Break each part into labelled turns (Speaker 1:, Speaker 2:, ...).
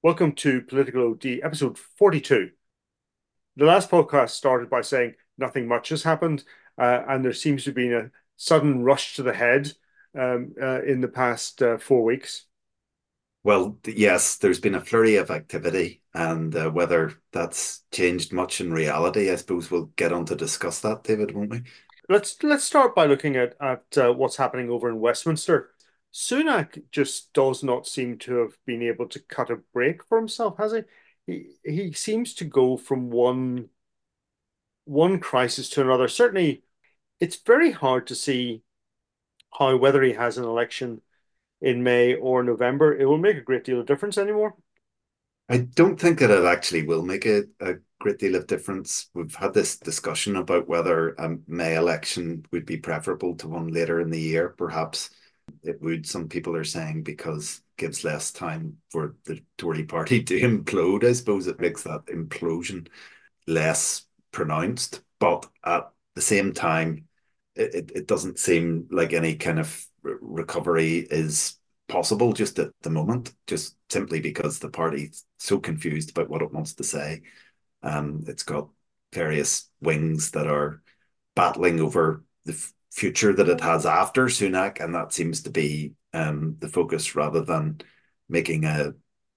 Speaker 1: Welcome to Political OD, episode 42. The last podcast started by saying nothing much has happened, uh, and there seems to be been a sudden rush to the head um, uh, in the past uh, four weeks.
Speaker 2: Well, yes, there's been a flurry of activity, and uh, whether that's changed much in reality, I suppose we'll get on to discuss that, David, won't we?
Speaker 1: Let's let's start by looking at at uh, what's happening over in Westminster. Sunak just does not seem to have been able to cut a break for himself, has he? He he seems to go from one one crisis to another. Certainly, it's very hard to see how whether he has an election in May or November, it will make a great deal of difference anymore.
Speaker 2: I don't think that it actually will make a, a great deal of difference. We've had this discussion about whether a May election would be preferable to one later in the year, perhaps it would, some people are saying, because gives less time for the Tory party to implode. I suppose it makes that implosion less pronounced. But at the same time, it, it doesn't seem like any kind of recovery is possible just at the moment, just simply because the party's so confused about what it wants to say. Um, it's got various wings that are battling over the future that it has after Sunak, and that seems to be um, the focus rather than making a,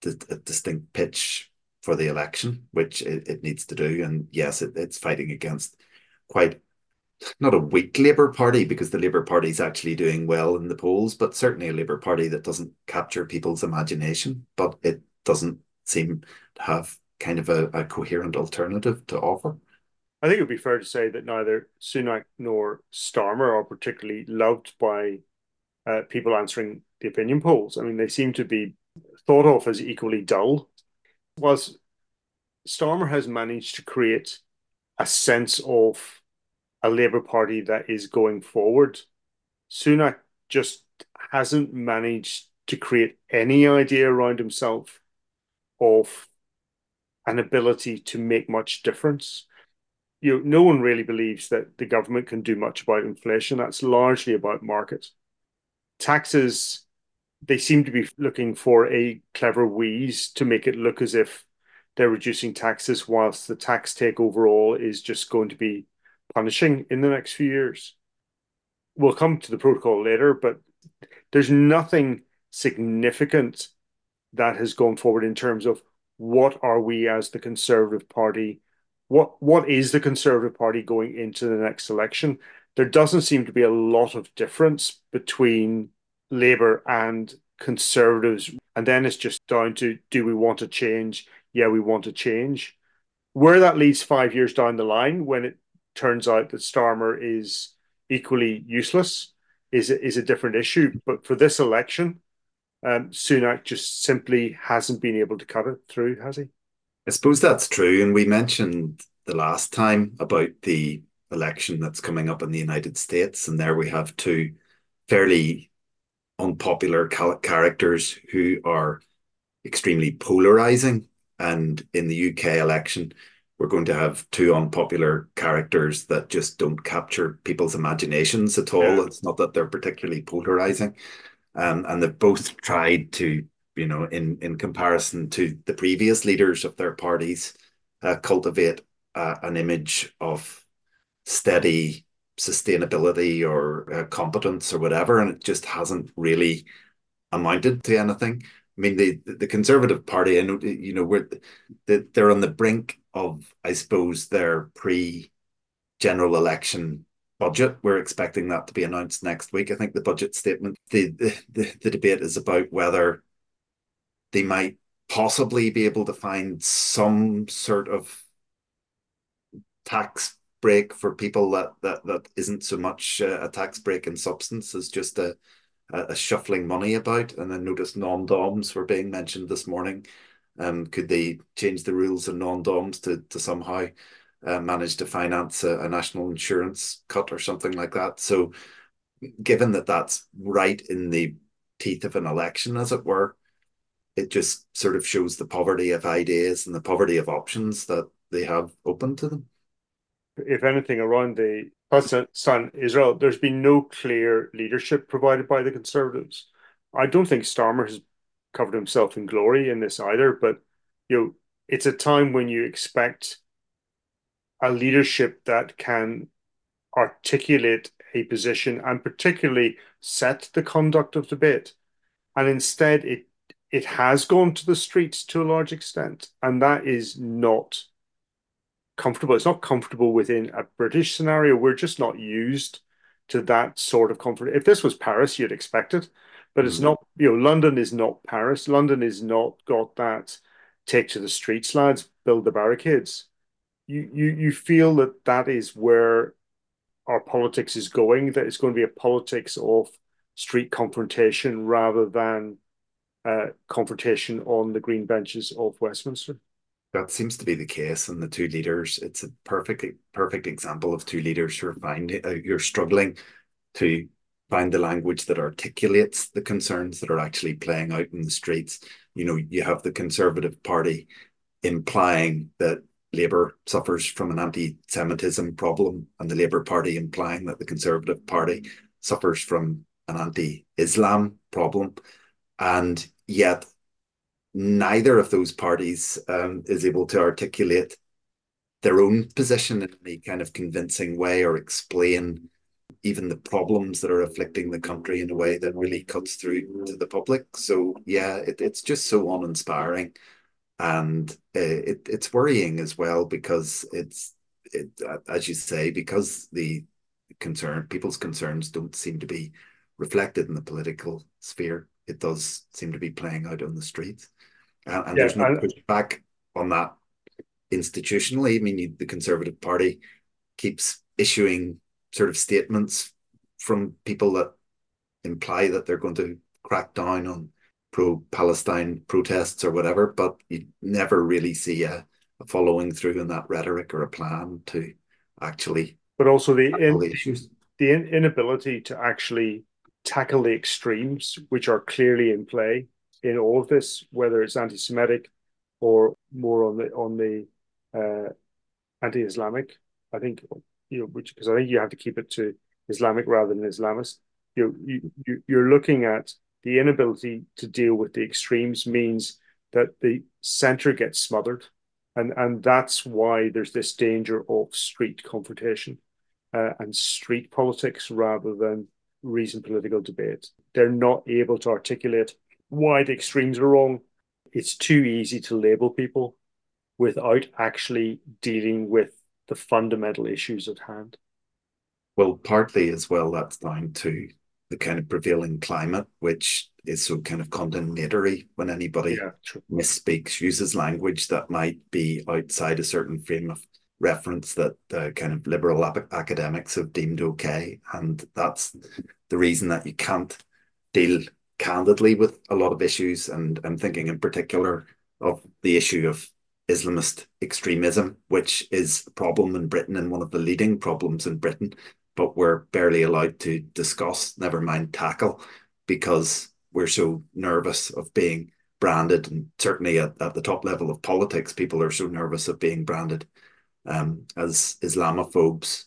Speaker 2: a, distinct pitch for the election, which it, it needs to do. And yes, it, it's fighting against quite not a weak Labour Party because the Labour Party is actually doing well in the polls, but certainly a Labour Party that doesn't capture people's imagination, but it doesn't seem to have kind of a, a coherent alternative to offer.
Speaker 1: I think it would be fair to say that neither Sunak nor Starmer are particularly loved by uh, people answering the opinion polls. I mean, they seem to be thought of as equally dull. Whilst Starmer has managed to create a sense of a Labour Party that is going forward. Sunak just hasn't managed to create any idea around himself of an ability to make much difference you know, no one really believes that the government can do much about inflation. That's largely about markets. Taxes, they seem to be looking for a clever wheeze to make it look as if they're reducing taxes, whilst the tax take overall is just going to be punishing in the next few years. We'll come to the protocol later, but there's nothing significant that has gone forward in terms of what are we as the Conservative Party what what is the Conservative Party going into the next election? There doesn't seem to be a lot of difference between Labour and Conservatives, and then it's just down to do we want to change? Yeah, we want to change. Where that leads five years down the line, when it turns out that Starmer is equally useless, is is a different issue. But for this election, um, Sunak just simply hasn't been able to cut it through, has he?
Speaker 2: I suppose that's true. And we mentioned the last time about the election that's coming up in the United States. And there we have two fairly unpopular characters who are extremely polarizing. And in the UK election, we're going to have two unpopular characters that just don't capture people's imaginations at all. Yeah. It's not that they're particularly polarizing. Um, and they've both tried to you know, in in comparison to the previous leaders of their parties, uh, cultivate uh, an image of steady sustainability or uh, competence or whatever, and it just hasn't really amounted to anything. I mean, the the Conservative Party, and you know, we're they're on the brink of, I suppose, their pre general election budget. We're expecting that to be announced next week. I think the budget statement, the the, the debate is about whether they might possibly be able to find some sort of tax break for people that that that isn't so much a tax break in substance as just a a shuffling money about. And then notice non-doms were being mentioned this morning. Um, could they change the rules of non-doms to to somehow uh, manage to finance a, a national insurance cut or something like that? So, given that that's right in the teeth of an election, as it were, it just sort of shows the poverty of ideas and the poverty of options that they have open to them.
Speaker 1: If anything, around the Palestine Israel, there's been no clear leadership provided by the Conservatives. I don't think Starmer has covered himself in glory in this either, but you know, it's a time when you expect a leadership that can articulate a position and particularly set the conduct of debate. And instead, it it has gone to the streets to a large extent, and that is not comfortable. It's not comfortable within a British scenario. We're just not used to that sort of comfort. If this was Paris, you'd expect it, but it's mm. not. You know, London is not Paris. London is not got that take to the streets, lads, build the barricades. You you you feel that that is where our politics is going. That it's going to be a politics of street confrontation rather than confrontation on the green benches of Westminster.
Speaker 2: That seems to be the case, and the two leaders. It's a perfect, perfect example of two leaders who are finding, uh, you're struggling to find the language that articulates the concerns that are actually playing out in the streets. You know, you have the Conservative Party implying that Labour suffers from an anti-Semitism problem, and the Labour Party implying that the Conservative Party suffers from an anti-Islam problem, and yet neither of those parties um, is able to articulate their own position in any kind of convincing way or explain even the problems that are afflicting the country in a way that really cuts through to the public. So yeah, it, it's just so uninspiring, and uh, it, it's worrying as well because it's it as you say because the concern people's concerns don't seem to be reflected in the political sphere. It does seem to be playing out on the streets and, and yeah, there's no pushback on that institutionally. I mean, you, the Conservative Party keeps issuing sort of statements from people that imply that they're going to crack down on pro-Palestine protests or whatever, but you never really see a, a following through in that rhetoric or a plan to actually.
Speaker 1: But also the in, the, the inability to actually tackle the extremes, which are clearly in play in all of this, whether it's anti-Semitic or more on the on the uh, anti-Islamic. I think you know, which because I think you have to keep it to Islamic rather than Islamist. You, you you you're looking at the inability to deal with the extremes means that the center gets smothered, and and that's why there's this danger of street confrontation uh, and street politics rather than reasoned political debate. They're not able to articulate why the extremes are wrong. It's too easy to label people without actually dealing with the fundamental issues at hand.
Speaker 2: Well, partly as well, that's down to the kind of prevailing climate, which is so kind of condemnatory when anybody yeah, misspeaks, uses language that might be outside a certain frame of reference that uh, kind of liberal academics have deemed okay. And that's the reason that you can't deal candidly with a lot of issues, and I'm thinking in particular of the issue of Islamist extremism, which is a problem in Britain and one of the leading problems in Britain, but we're barely allowed to discuss, never mind tackle, because we're so nervous of being branded. And certainly at, at the top level of politics, people are so nervous of being branded um, as Islamophobes.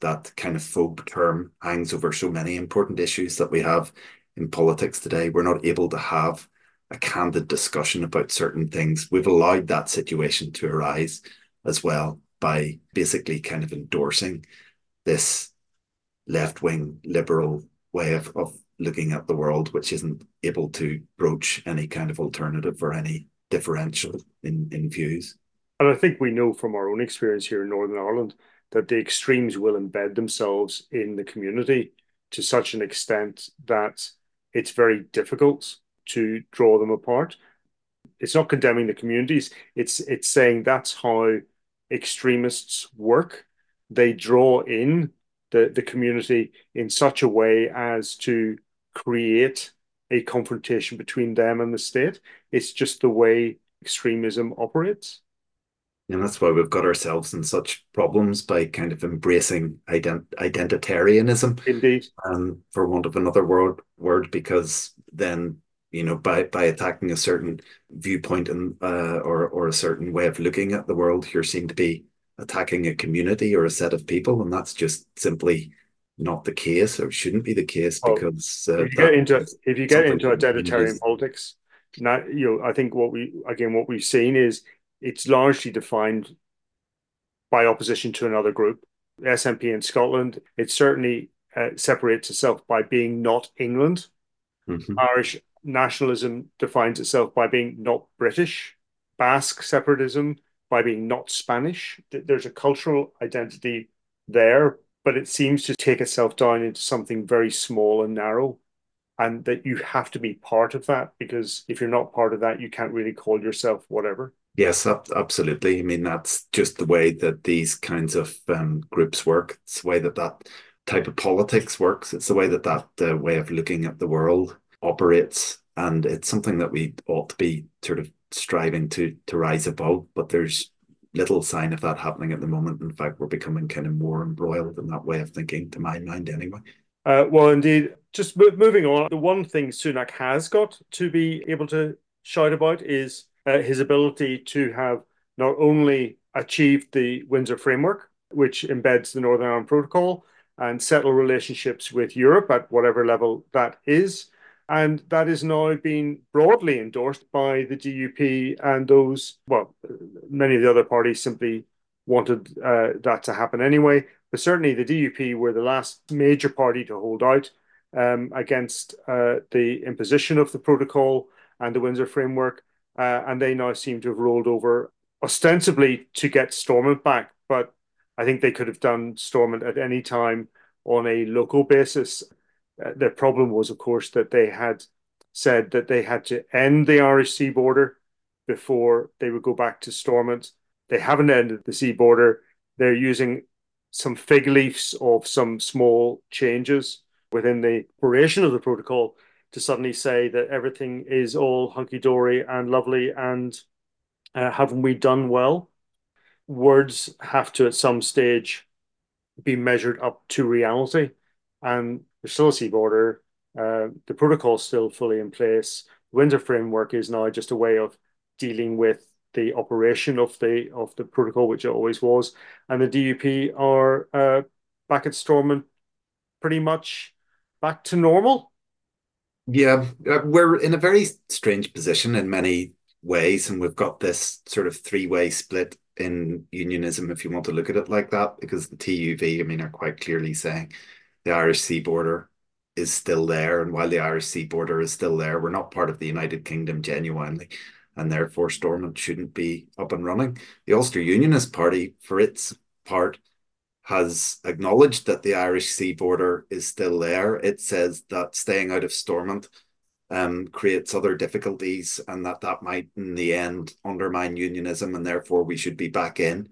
Speaker 2: That kind of phobe term hangs over so many important issues that we have in politics today. We're not able to have a candid discussion about certain things. We've allowed that situation to arise as well by basically kind of endorsing this left wing liberal way of, of looking at the world, which isn't able to broach any kind of alternative or any differential in, in views.
Speaker 1: And I think we know from our own experience here in Northern Ireland that the extremes will embed themselves in the community to such an extent that it's very difficult to draw them apart. It's not condemning the communities. It's it's saying that's how extremists work. They draw in the, the community in such a way as to create a confrontation between them and the state. It's just the way extremism operates.
Speaker 2: And that's why we've got ourselves in such problems by kind of embracing ident- identitarianism.
Speaker 1: Indeed.
Speaker 2: Um, for want of another word, word, because then you know by by attacking a certain viewpoint and uh, or or a certain way of looking at the world, you're seen to be attacking a community or a set of people, and that's just simply not the case, or shouldn't be the case, because
Speaker 1: uh, if you get into if you get into identitarian politics, not, you know, I think what we again what we've seen is it's largely defined by opposition to another group. SNP in Scotland, it certainly uh, separates itself by being not England. Mm-hmm. Irish nationalism defines itself by being not British. Basque separatism by being not Spanish. There's a cultural identity there, but it seems to take itself down into something very small and narrow. And that you have to be part of that because if you're not part of that, you can't really call yourself whatever.
Speaker 2: Yes, absolutely. I mean, that's just the way that these kinds of um, groups work. It's the way that that type of politics works. It's the way that that uh, way of looking at the world operates. And it's something that we ought to be sort of striving to to rise above. But there's little sign of that happening at the moment. In fact, we're becoming kind of more embroiled in that way of thinking, to my mind, anyway.
Speaker 1: Uh, well, indeed. Just moving on, the one thing Sunak has got to be able to shout about is his ability to have not only achieved the Windsor Framework, which embeds the Northern Ireland Protocol, and settle relationships with Europe at whatever level that is, and that is now being broadly endorsed by the DUP and those, well, many of the other parties simply wanted uh, that to happen anyway. But certainly the DUP were the last major party to hold out um, against uh, the imposition of the protocol and the Windsor framework. Uh, and they now seem to have rolled over ostensibly to get Stormont back. But I think they could have done Stormont at any time on a local basis. Uh, the problem was, of course, that they had said that they had to end the Irish sea border before they would go back to Stormont. They haven't ended the sea border. They're using some fig leaves of some small changes within the operation of the protocol to suddenly say that everything is all hunky dory and lovely and uh, haven't we done well? Words have to, at some stage, be measured up to reality. And there's still a sea border. Uh, the protocol is still fully in place. The Windsor framework is now just a way of dealing with the operation of the of the protocol, which it always was. And the DUP are uh, back at Stormont, pretty much back to normal.
Speaker 2: Yeah, uh, we're in a very strange position in many ways, and we've got this sort of three way split in unionism, if you want to look at it like that, because the TUV, I mean, are quite clearly saying the Irish sea border is still there. And while the Irish sea border is still there, we're not part of the United Kingdom genuinely. And therefore, Stormont shouldn't be up and running. The Ulster Unionist Party, for its part, has acknowledged that the Irish sea border is still there. It says that staying out of Stormont um, creates other difficulties and that that might, in the end, undermine unionism and therefore we should be back in.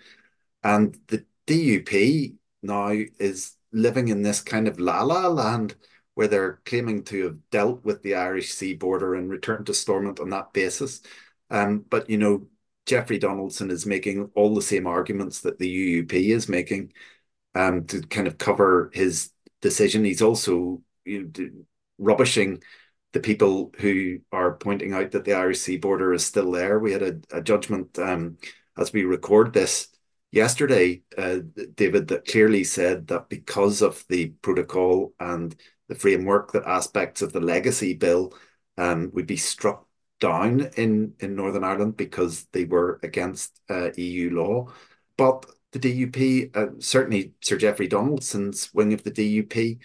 Speaker 2: And the DUP now is living in this kind of la la land where they're claiming to have dealt with the Irish sea border and returned to Stormont on that basis. Um, but you know, Jeffrey Donaldson is making all the same arguments that the UUP is making um, to kind of cover his decision. He's also you know, rubbishing the people who are pointing out that the Irish sea border is still there. We had a, a judgment um, as we record this yesterday, uh, David, that clearly said that because of the protocol and the framework, that aspects of the legacy bill um, would be struck down in, in Northern Ireland because they were against uh, EU law. But the DUP, uh, certainly Sir Jeffrey Donaldson's wing of the DUP,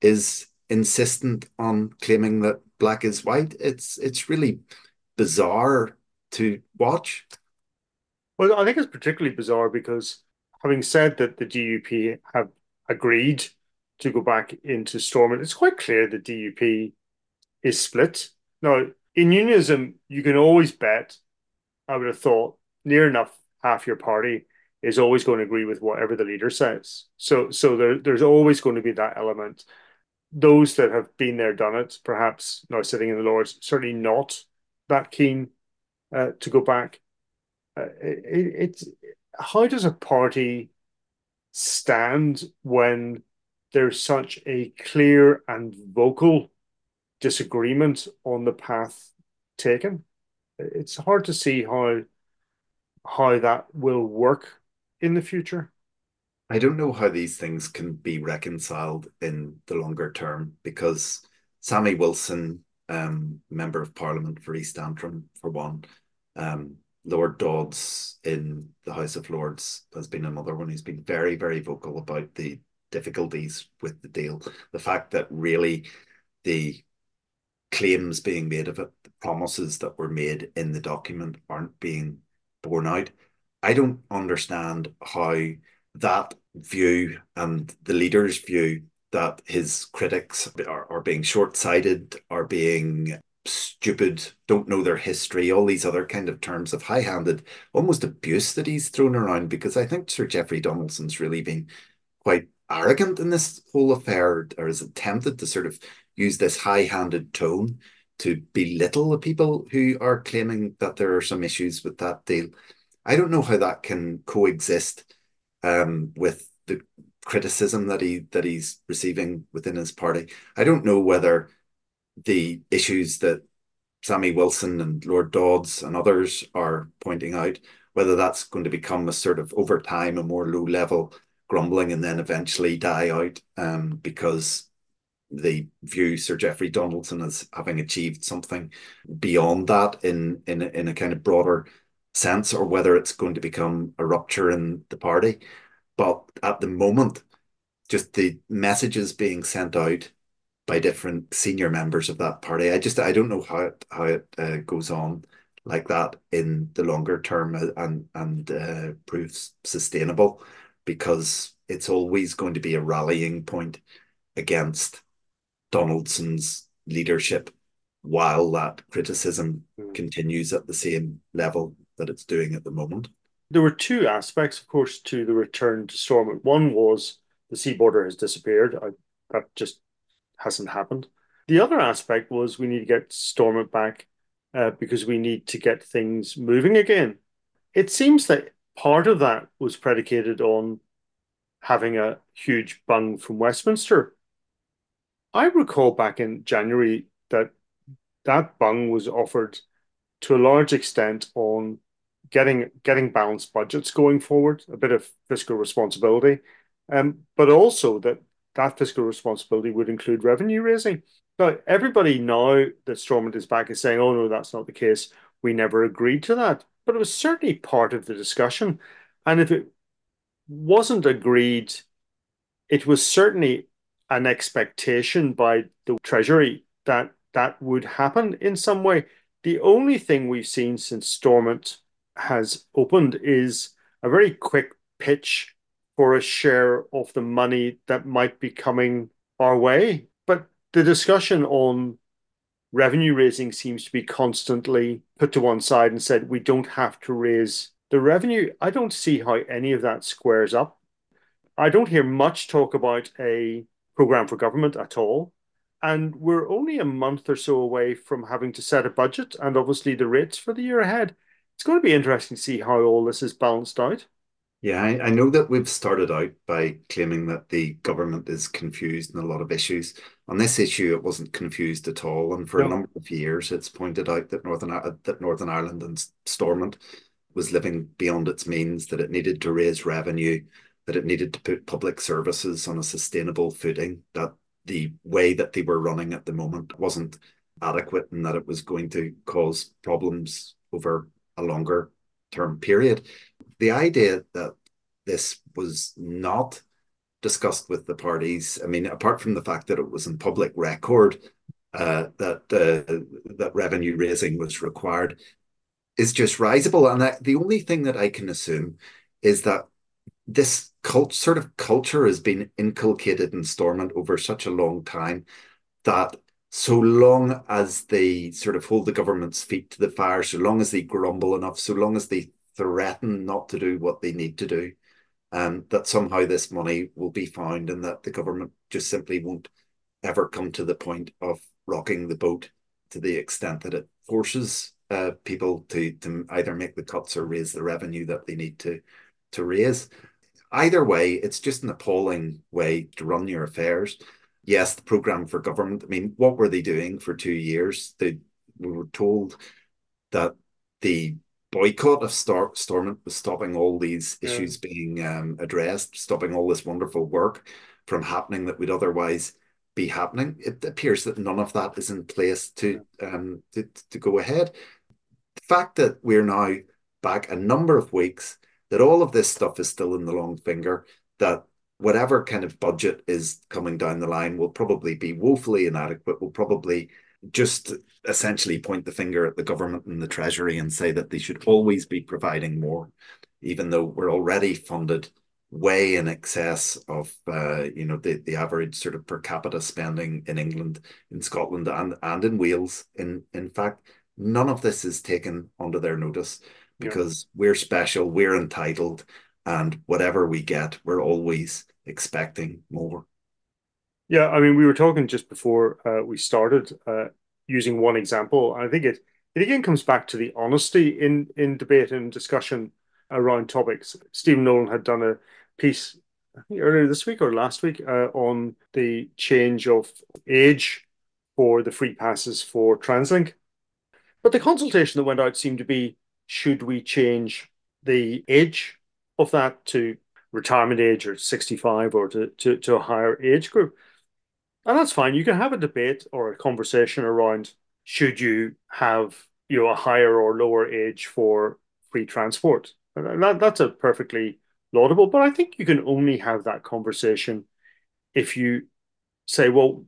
Speaker 2: is insistent on claiming that black is white. It's it's really bizarre to watch.
Speaker 1: Well, I think it's particularly bizarre because having said that the DUP have agreed to go back into Stormont, it's quite clear the DUP is split. Now, in unionism, you can always bet, I would have thought, near enough half your party is always going to agree with whatever the leader says. So so there, there's always going to be that element. Those that have been there, done it, perhaps now sitting in the Lords, certainly not that keen uh, to go back. Uh, it, it's how does a party stand when there's such a clear and vocal disagreement on the path taken? It's hard to see how how that will work in the future.
Speaker 2: I don't know how these things can be reconciled in the longer term because Sammy Wilson um, member of Parliament for East Antrim, for one. Um, Lord Dodds in the House of Lords has been another one who's been very, very vocal about the difficulties with the deal. The fact that really the claims being made of it, the promises that were made in the document aren't being borne out. I don't understand how that view and the leader's view that his critics are, are being short sighted, are being stupid, don't know their history, all these other kind of terms of high handed, almost abuse that he's thrown around. Because I think Sir Jeffrey Donaldson's really been quite arrogant in this whole affair, or has attempted to sort of use this high handed tone to belittle the people who are claiming that there are some issues with that deal. I don't know how that can coexist um, with the criticism that he that he's receiving within his party. I don't know whether the issues that Sammy Wilson and Lord Dodds and others are pointing out, whether that's going to become a sort of over time a more low level grumbling and then eventually die out um, because they view Sir Jeffrey Donaldson as having achieved something beyond that in in in a kind of broader sense, or whether it's going to become a rupture in the party. But at the moment, just the messages being sent out by different senior members of that party, I just I don't know how it how it uh, goes on like that in the longer term and and uh, proves sustainable because it's always going to be a rallying point against Donaldson's leadership while that criticism mm. continues at the same level that it's doing at the moment.
Speaker 1: There were two aspects, of course, to the return to Stormont. One was the sea border has disappeared. I, that just hasn't happened. The other aspect was we need to get Stormont back uh, because we need to get things moving again. It seems that part of that was predicated on having a huge bung from Westminster. I recall back in January that that bung was offered to a large extent on getting getting balanced budgets going forward, a bit of fiscal responsibility, um, but also that that fiscal responsibility would include revenue raising. But everybody now that Stormont is back is saying, "Oh no, that's not the case. We never agreed to that." But it was certainly part of the discussion, and if it wasn't agreed, it was certainly an expectation by the Treasury that that would happen in some way. The only thing we've seen since Stormont has opened is a very quick pitch for a share of the money that might be coming our way. But the discussion on revenue raising seems to be constantly put to one side and said we don't have to raise the revenue. I don't see how any of that squares up. I don't hear much talk about a program for government at all. And we're only a month or so away from having to set a budget and obviously the rates for the year ahead it's going to be interesting to see how all this is balanced out.
Speaker 2: Yeah, I, I, know that we've started out by claiming that the government is confused in a lot of issues. On this issue, it wasn't confused at all, and for no. a number of years, it's pointed out that Northern that Northern Ireland and Stormont was living beyond its means, that it needed to raise revenue, that it needed to put public services on a sustainable footing, that the way that they were running at the moment wasn't adequate, and that it was going to cause problems over a longer term period. The idea that this was not discussed with the parties, I mean, apart from the fact that it was in public record uh, that uh, that revenue raising was required, is just risible. And the only thing that I can assume is that this cult sort of culture has been inculcated in Stormont over such a long time that so long as they sort of hold the government's feet to the fire, so long as they grumble enough, so long as they threaten not to do what they need to do, um, that somehow this money will be found and that the government just simply won't ever come to the point of rocking the boat to the extent that it forces uh, people to, to either make the cuts or raise the revenue that they need to, to raise. Either way, it's just an appalling way to run your affairs yes, the program for government. I mean, what were they doing for two years? They we were told that the boycott of Star- Stormont was stopping all these issues yeah. being um, addressed, stopping all this wonderful work from happening that would otherwise be happening. It appears that none of that is in place to um to, to go ahead. The fact that we're now back a number of weeks, that all of this stuff is still in the long finger, that whatever kind of budget is coming down the line will probably be woefully inadequate, will probably just essentially point the finger at the government and the treasury and say that they should always be providing more, even though we're already funded way in excess of uh, you know the, the average sort of per capita spending in England, in Scotland, and and in Wales. In in fact, none of this is taken under their notice because yeah. we're special, we're entitled, and whatever we get, we're always expecting more.
Speaker 1: Yeah, I mean, we were talking just before uh, we started uh, using one example. I think it it again comes back to the honesty in in debate and discussion around topics. Stephen Nolan had done a piece earlier this week or last week uh, on the change of age for the free passes for TransLink. But the consultation that went out seemed to be should we change the age of that to retirement age or 65 or to, to, to a higher age group? And that's fine. You can have a debate or a conversation around should you have you know a higher or lower age for free transport. And that, that's a perfectly laudable. But I think you can only have that conversation if you say, well,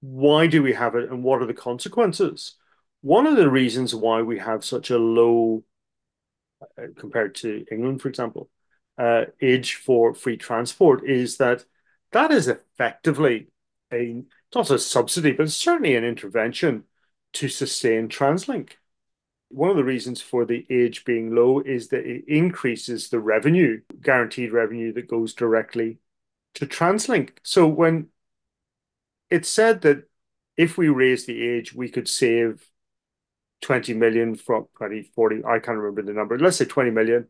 Speaker 1: why do we have it and what are the consequences? One of the reasons why we have such a low, uh, compared to England, for example, uh, age for free transport is that that is effectively a not a subsidy, but certainly an intervention to sustain TransLink one of the reasons for the age being low is that it increases the revenue, guaranteed revenue that goes directly to TransLink. So when it's said that if we raise the age, we could save 20 million from 2040, I can't remember the number, let's say 20 million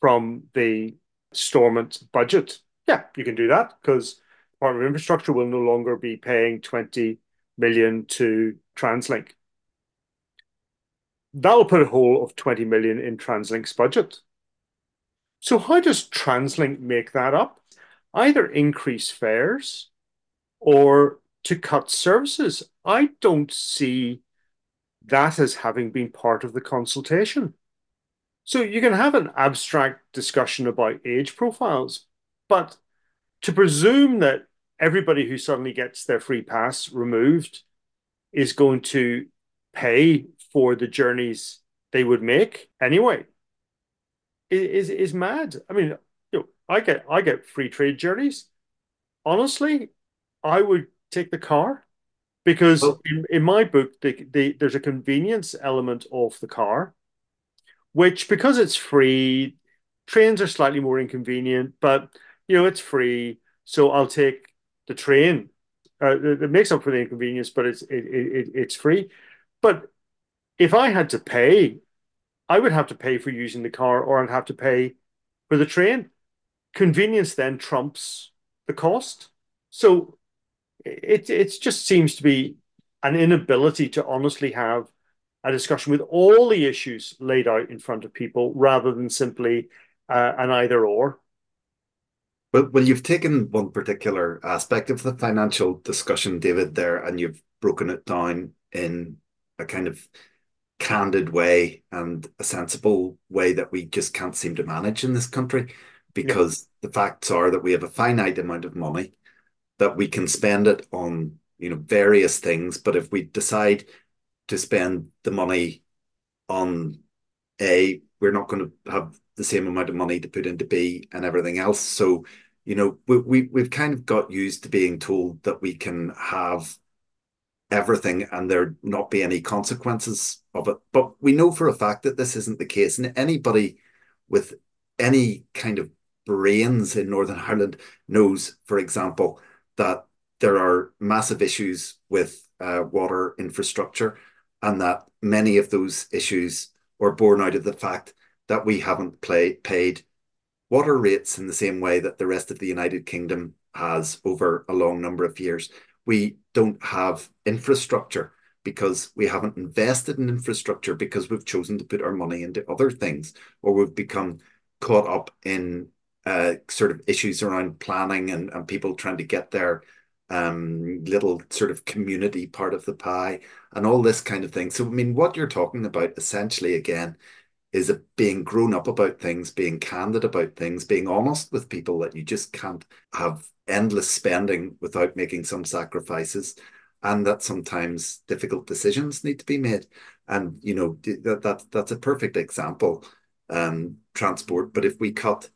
Speaker 1: from the Stormont budget. Yeah, you can do that because Department of Infrastructure will no longer be paying 20 million to TransLink that will put a hole of 20 million in TransLink's budget. So how does TransLink make that up? Either increase fares or to cut services. I don't see that as having been part of the consultation. So you can have an abstract discussion about age profiles, but to presume that everybody who suddenly gets their free pass removed is going to pay for the journeys they would make anyway is is mad. I mean, you know, I get I get free trade journeys. Honestly, I would take the car because oh. in, in my book, the, the, there's a convenience element of the car, which because it's free, trains are slightly more inconvenient, but you know it's free, so I'll take the train. Uh, it makes up for the inconvenience, but it's it, it, it's free. But if I had to pay, I would have to pay for using the car or I'd have to pay for the train. Convenience then trumps the cost. So it it just seems to be an inability to honestly have a discussion with all the issues laid out in front of people rather than simply uh, an either or.
Speaker 2: Well, well, you've taken one particular aspect of the financial discussion, David, there, and you've broken it down in a kind of candid way and a sensible way that we just can't seem to manage in this country because yeah. the facts are that we have a finite amount of money that we can spend it on you know various things but if we decide to spend the money on a we're not going to have the same amount of money to put into b and everything else so you know we, we we've kind of got used to being told that we can have everything and there not be any consequences of it. But we know for a fact that this isn't the case. And anybody with any kind of brains in Northern Ireland knows, for example, that there are massive issues with uh, water infrastructure and that many of those issues are born out of the fact that we haven't play, paid water rates in the same way that the rest of the United Kingdom has over a long number of years. We don't have infrastructure because we haven't invested in infrastructure because we've chosen to put our money into other things or we've become caught up in uh, sort of issues around planning and, and people trying to get their um, little sort of community part of the pie, and all this kind of thing. So, I mean, what you're talking about essentially, again, is it being grown up about things, being candid about things, being honest with people that you just can't have endless spending without making some sacrifices, and that sometimes difficult decisions need to be made. And you know that, that that's a perfect example. Um, transport, but if we cut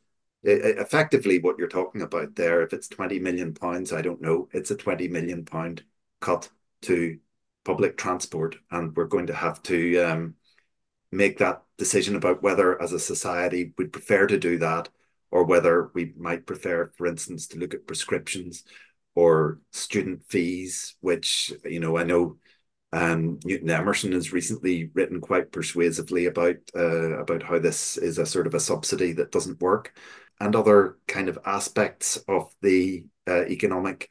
Speaker 2: effectively what you're talking about there, if it's 20 million pounds, I don't know, it's a 20 million pound cut to public transport, and we're going to have to um, make that decision about whether, as a society, we'd prefer to do that, or whether we might prefer, for instance, to look at prescriptions or student fees, which you know I know um, Newton Emerson has recently written quite persuasively about uh, about how this is a sort of a subsidy that doesn't work and other kind of aspects of the uh, economic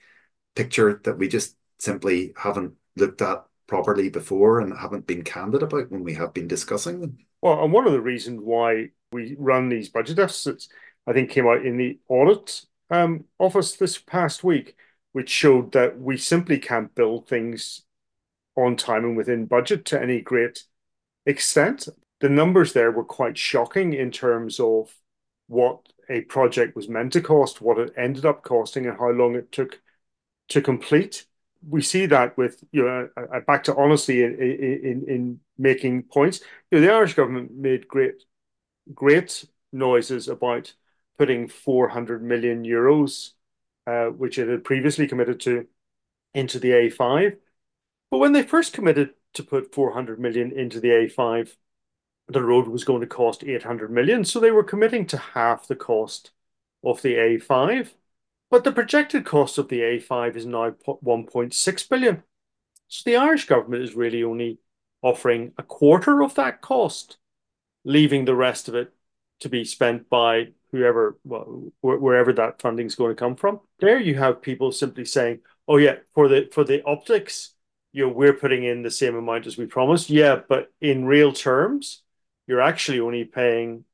Speaker 2: picture that we just simply haven't looked at properly before and haven't been candid about when we have been discussing them.
Speaker 1: Well, and one of the reasons why we run these budget deficits, I think, came out in the audit um, office this past week, which showed that we simply can't build things on time and within budget to any great extent. The numbers there were quite shocking in terms of what a project was meant to cost, what it ended up costing, and how long it took to complete. We see that with you know back to honesty in in, in making points. You know, the Irish government made great great noises about putting 400 million euros, uh, which it had previously committed to, into the A5. But when they first committed to put 400 million into the A5, the road was going to cost 800 million. So they were committing to half the cost of the A5. But the projected cost of the A5 is now 1.6 billion. So the Irish government is really only offering a quarter of that cost, leaving the rest of it to be spent by whoever, well, wherever that funding is going to come from. There you have people simply saying, "Oh yeah, for the for the optics, you know, we're putting in the same amount as we promised." Yeah, but in real terms, you're actually only paying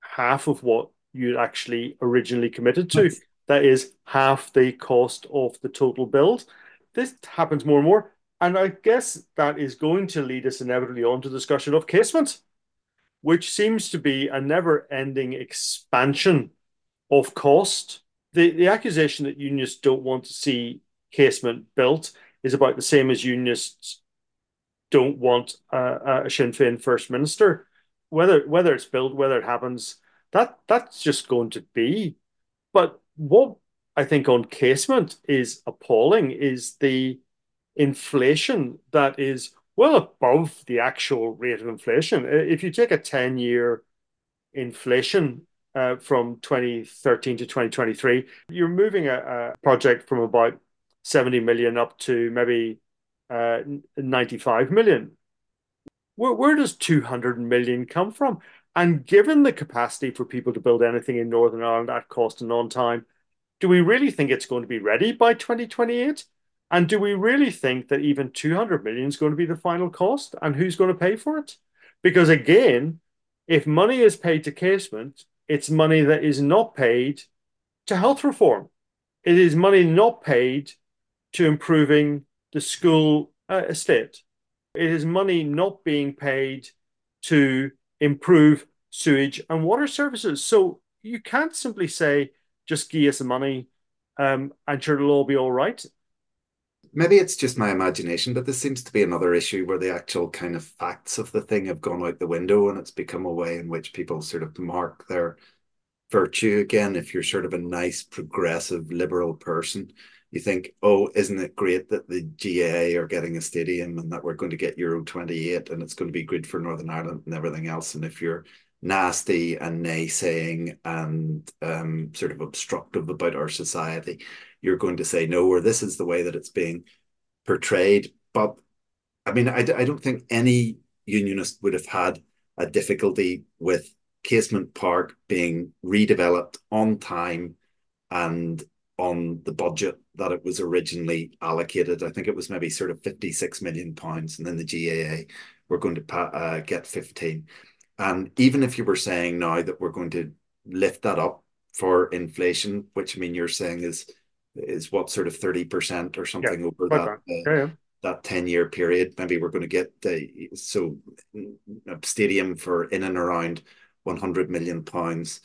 Speaker 1: half of what you actually originally committed to. Nice. That is half the cost of the total build. This happens more and more. And I guess that is going to lead us inevitably on to discussion of casement, which seems to be a never ending expansion of cost. The, the accusation that unionists don't want to see casement built is about the same as unionists don't want a, a Sinn Féin first minister. Whether whether it's built, whether it happens, that that's just going to be. But what I think on casement is appalling is the inflation that is well above the actual rate of inflation. If you take a 10 year inflation uh, from 2013 to 2023, you're moving a, a project from about 70 million up to maybe uh, 95 million. Where, where does 200 million come from? And given the capacity for people to build anything in Northern Ireland at cost and on time, do we really think it's going to be ready by 2028? And do we really think that even 200 million is going to be the final cost? And who's going to pay for it? Because again, if money is paid to casement, it's money that is not paid to health reform. It is money not paid to improving the school uh, estate. It is money not being paid to improve sewage and water services. So you can't simply say, just give us the money um, and sure it'll all be all right.
Speaker 2: Maybe it's just my imagination, but this seems to be another issue where the actual kind of facts of the thing have gone out the window and it's become a way in which people sort of mark their virtue again. If you're sort of a nice, progressive, liberal person, you think, oh, isn't it great that the GAA are getting a stadium and that we're going to get Euro 28 and it's going to be good for Northern Ireland and everything else? And if you're nasty and naysaying and um, sort of obstructive about our society, you're going to say no, or this is the way that it's being portrayed. But I mean, I, I don't think any unionist would have had a difficulty with Casement Park being redeveloped on time and on the budget that it was originally allocated. I think it was maybe sort of 56 million pounds, and then the GAA were going to uh, get 15. And even if you were saying now that we're going to lift that up for inflation, which I mean you're saying is is what sort of 30% or something
Speaker 1: Yeah,
Speaker 2: over
Speaker 1: quite
Speaker 2: that uh,
Speaker 1: Yeah, yeah.
Speaker 2: that 10 year period. Maybe we're going to get the so a stadium for in and around 100 million pounds.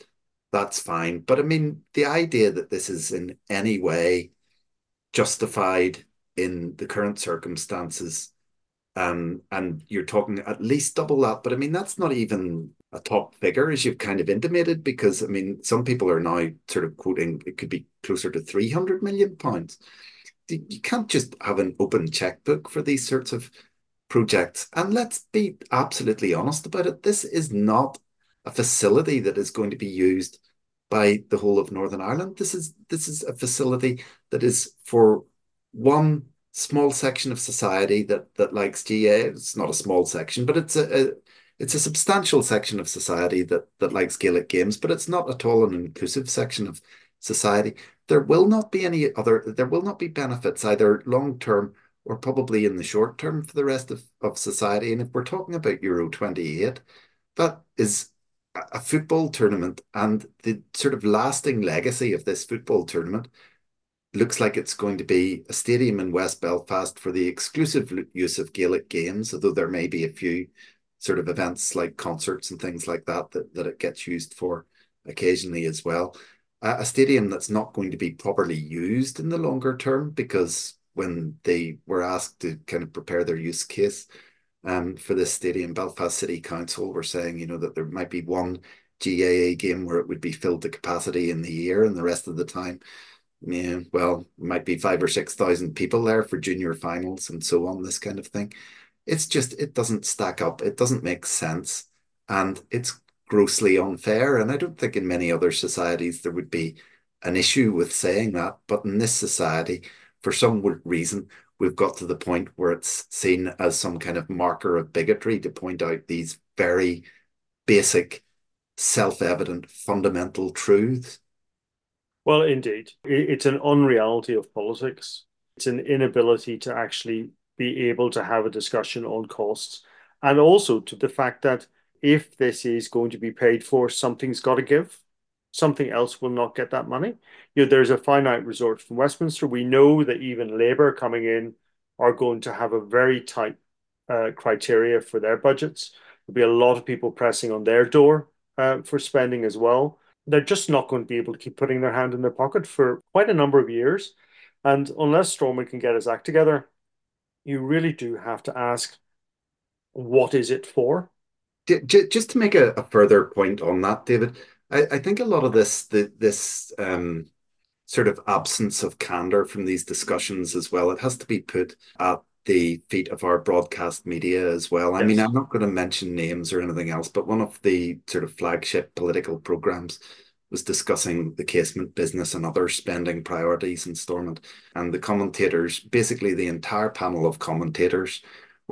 Speaker 2: That's fine. But I mean, the idea that this is in any way justified in the current circumstances, um, and you're talking at least double that. But I mean, that's not even a top figure, as you've kind of intimated, because I mean, some people are now sort of quoting it could be closer to 300 million pounds. You can't just have an open checkbook for these sorts of projects. And let's be absolutely honest about it. This is not a facility that is going to be used by the whole of Northern Ireland. This is this is a facility that is for one small section of society that that likes GAA. It's not a small section, but it's a, a it's a substantial section of society that that likes Gaelic games, but it's not at all an inclusive section of society. There will not be any other. There will not be benefits either long term or probably in the short term for the rest of, of society. And if we're talking about Euro 28, that is a football tournament and the sort of lasting legacy of this football tournament looks like it's going to be a stadium in West Belfast for the exclusive use of Gaelic games, although there may be a few sort of events like concerts and things like that that, that it gets used for occasionally as well. A stadium that's not going to be properly used in the longer term because when they were asked to kind of prepare their use case Um, for this stadium, Belfast City Council were saying, you know, that there might be one GAA game where it would be filled to capacity in the year, and the rest of the time, yeah, well, might be five or six thousand people there for junior finals and so on, this kind of thing. It's just it doesn't stack up. It doesn't make sense, and it's grossly unfair. And I don't think in many other societies there would be an issue with saying that, but in this society for some reason, we've got to the point where it's seen as some kind of marker of bigotry to point out these very basic, self evident, fundamental truths.
Speaker 1: Well, indeed. It's an unreality of politics. It's an inability to actually be able to have a discussion on costs. And also to the fact that if this is going to be paid for, something's got to give something else will not get that money. You know, there's a finite resource from Westminster. We know that even Labour coming in are going to have a very tight uh, criteria for their budgets. There'll be a lot of people pressing on their door uh, for spending as well. They're just not going to be able to keep putting their hand in their pocket for quite a number of years. And unless Stormont can get his act together, you really do have to ask, what is it for?
Speaker 2: Just to make a, a further point on that, David, I, I think a lot of this the, this um, sort of absence of candor from these discussions as well. It has to be put at the feet of our broadcast media as well. I yes. mean, I'm not going to mention names or anything else, but one of the sort of flagship political programs was discussing the casement business and other spending priorities in Stormont. And the commentators, basically the entire panel of commentators,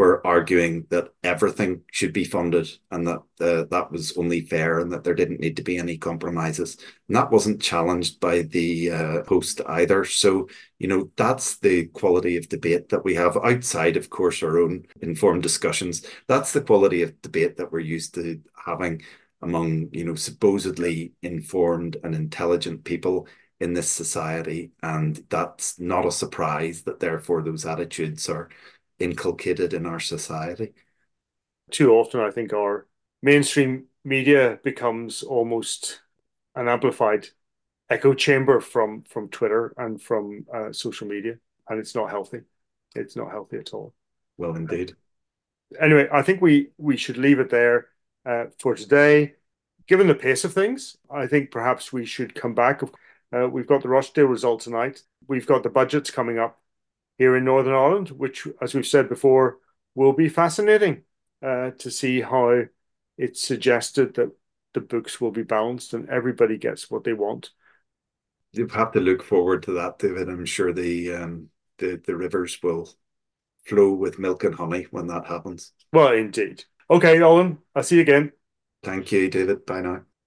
Speaker 2: were arguing that everything should be funded and that uh, that was only fair and that there didn't need to be any compromises. And that wasn't challenged by the uh, host either. So, you know, that's the quality of debate that we have outside, of course, our own informed discussions. That's the quality of debate that we're used to having among, you know, supposedly informed and intelligent people in this society. And that's not a surprise that therefore those attitudes are inculcated in our society.
Speaker 1: Too often, I think our mainstream media becomes almost an amplified echo chamber from from Twitter and from uh, social media, and it's not healthy. It's not healthy at all.
Speaker 2: Well, indeed.
Speaker 1: Anyway, I think we we should leave it there uh, for today. Given the pace of things, I think perhaps we should come back. Uh, we've got the Rochdale result tonight. We've got the budgets coming up here in Northern Ireland, which, as we've said before, will be fascinating uh, to see how it's suggested that the books will be balanced and everybody gets what they want.
Speaker 2: You have had to look forward to that, David. I'm sure the um, the the rivers will flow with milk and honey when that happens.
Speaker 1: Well, indeed. Okay, Owen, I'll see you again.
Speaker 2: Thank you, David. Bye now.